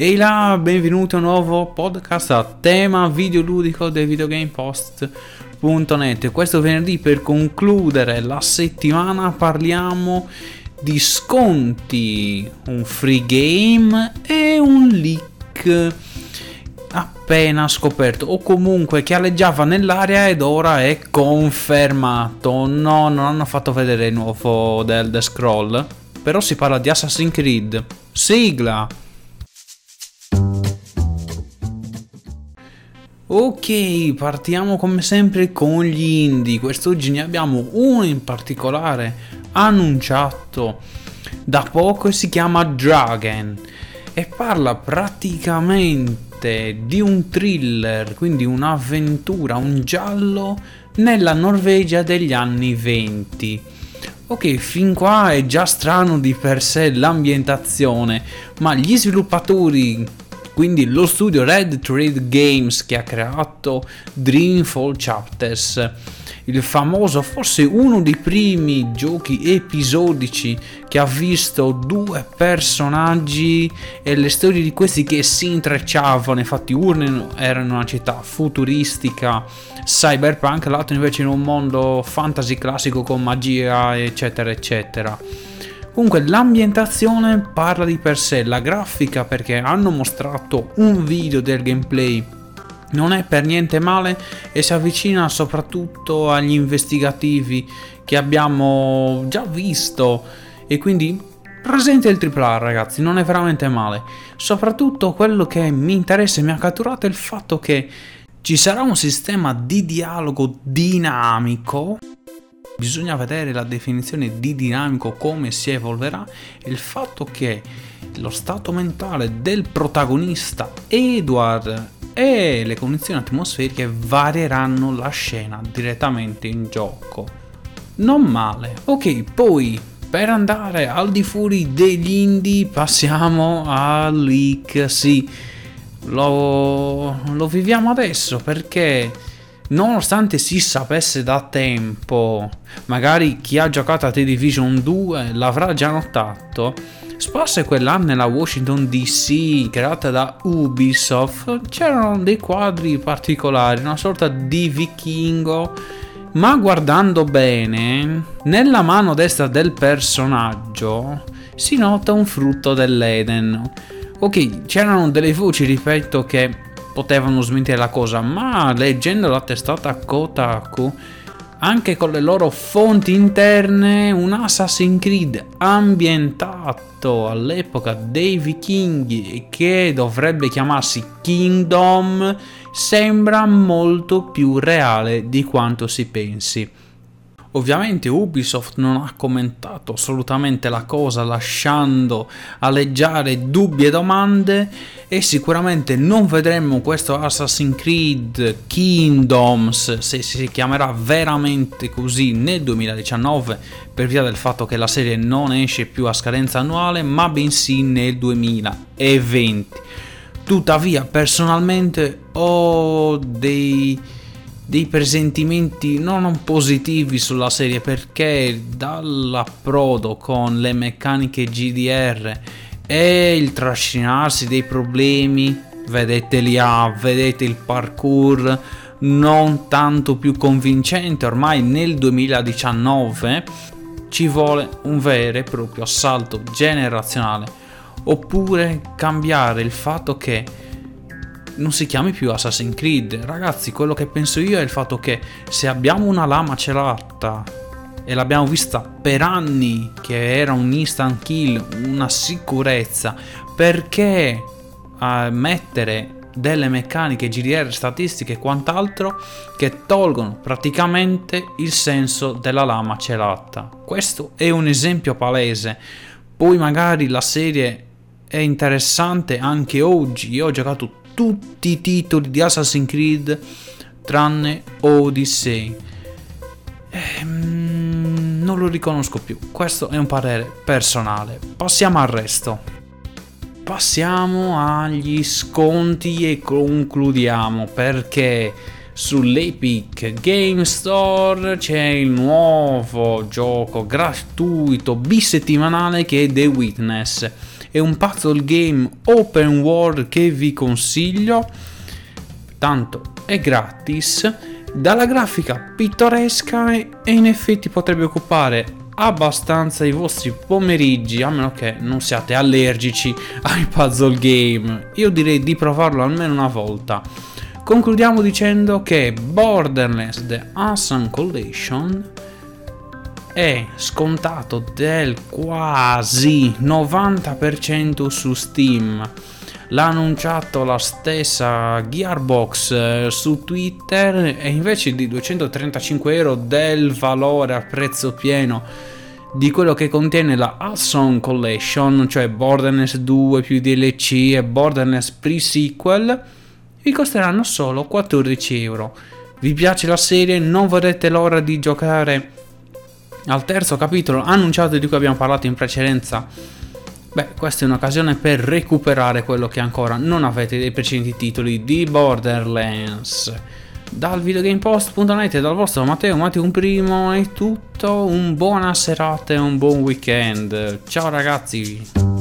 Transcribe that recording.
Ehi là, benvenuti a un nuovo podcast a tema videoludico del videogamepost.net. Questo venerdì per concludere la settimana parliamo di sconti, un free game e un leak appena scoperto o comunque che alleggiava nell'aria ed ora è confermato. No, non hanno fatto vedere il nuovo del The Scroll, però si parla di Assassin's Creed. Sigla! Ok, partiamo come sempre con gli indie. Quest'oggi ne abbiamo uno in particolare annunciato da poco e si chiama Dragon e parla praticamente di un thriller, quindi un'avventura, un giallo nella Norvegia degli anni 20. Ok, fin qua è già strano di per sé l'ambientazione, ma gli sviluppatori quindi lo studio Red Trade Games che ha creato Dreamfall Chapters, il famoso, forse uno dei primi giochi episodici che ha visto due personaggi e le storie di questi che si intrecciavano, infatti uno era in una città futuristica cyberpunk, l'altro invece in un mondo fantasy classico con magia eccetera eccetera Comunque l'ambientazione parla di per sé, la grafica perché hanno mostrato un video del gameplay non è per niente male e si avvicina soprattutto agli investigativi che abbiamo già visto e quindi presente il AAA ragazzi, non è veramente male. Soprattutto quello che mi interessa e mi ha catturato è il fatto che ci sarà un sistema di dialogo dinamico bisogna vedere la definizione di dinamico come si evolverà e il fatto che lo stato mentale del protagonista Edward e le condizioni atmosferiche varieranno la scena direttamente in gioco. Non male. Ok, poi per andare al di fuori degli indie passiamo al leak. Sì, lo, lo viviamo adesso perché nonostante si sapesse da tempo, magari chi ha giocato a The Division 2 l'avrà già notato, sparse quell'anno nella Washington DC creata da Ubisoft c'erano dei quadri particolari, una sorta di vichingo, ma guardando bene, nella mano destra del personaggio si nota un frutto dell'Eden. Ok, c'erano delle voci, ripeto, che potevano smentire la cosa, ma leggendo la testata Kotaku, anche con le loro fonti interne, un Assassin's Creed ambientato all'epoca dei vichinghi che dovrebbe chiamarsi Kingdom sembra molto più reale di quanto si pensi. Ovviamente Ubisoft non ha commentato assolutamente la cosa lasciando aleggiare dubbi e domande e sicuramente non vedremo questo Assassin's Creed Kingdoms se si chiamerà veramente così nel 2019 per via del fatto che la serie non esce più a scadenza annuale ma bensì nel 2020. Tuttavia personalmente ho dei dei presentimenti non positivi sulla serie perché dall'approdo con le meccaniche GDR e il trascinarsi dei problemi, vedete l'IA, vedete il parkour non tanto più convincente ormai nel 2019 ci vuole un vero e proprio assalto generazionale oppure cambiare il fatto che non si chiami più Assassin's Creed. Ragazzi, quello che penso io è il fatto che se abbiamo una lama celata e l'abbiamo vista per anni che era un instant kill, una sicurezza, perché uh, mettere delle meccaniche GDR statistiche e quant'altro che tolgono praticamente il senso della lama celata. Questo è un esempio palese. Poi magari la serie è interessante anche oggi. Io ho giocato tutti i titoli di Assassin's Creed tranne Odyssey. Ehm, non lo riconosco più. Questo è un parere personale. Passiamo al resto. Passiamo agli sconti e concludiamo perché Sull'Epic Game Store c'è il nuovo gioco gratuito bisettimanale che è The Witness. È un puzzle game open world che vi consiglio, tanto è gratis, dalla grafica pittoresca e in effetti potrebbe occupare abbastanza i vostri pomeriggi, a meno che non siate allergici ai puzzle game. Io direi di provarlo almeno una volta. Concludiamo dicendo che Borderlands The Awesome Collection è scontato del quasi 90% su Steam. L'ha annunciato la stessa Gearbox eh, su Twitter e invece di 235 euro del valore a prezzo pieno di quello che contiene la Awesome Collection, cioè Borderlands 2 più DLC e Borderlands pre-sequel, vi costeranno solo 14 euro. Vi piace la serie? Non vedete l'ora di giocare al terzo capitolo annunciato di cui abbiamo parlato in precedenza? Beh, questa è un'occasione per recuperare quello che ancora non avete dei precedenti titoli di Borderlands. Dal videogamepost.net e dal vostro Matteo Matteo un primo è tutto, un buona serata e un buon weekend. Ciao ragazzi!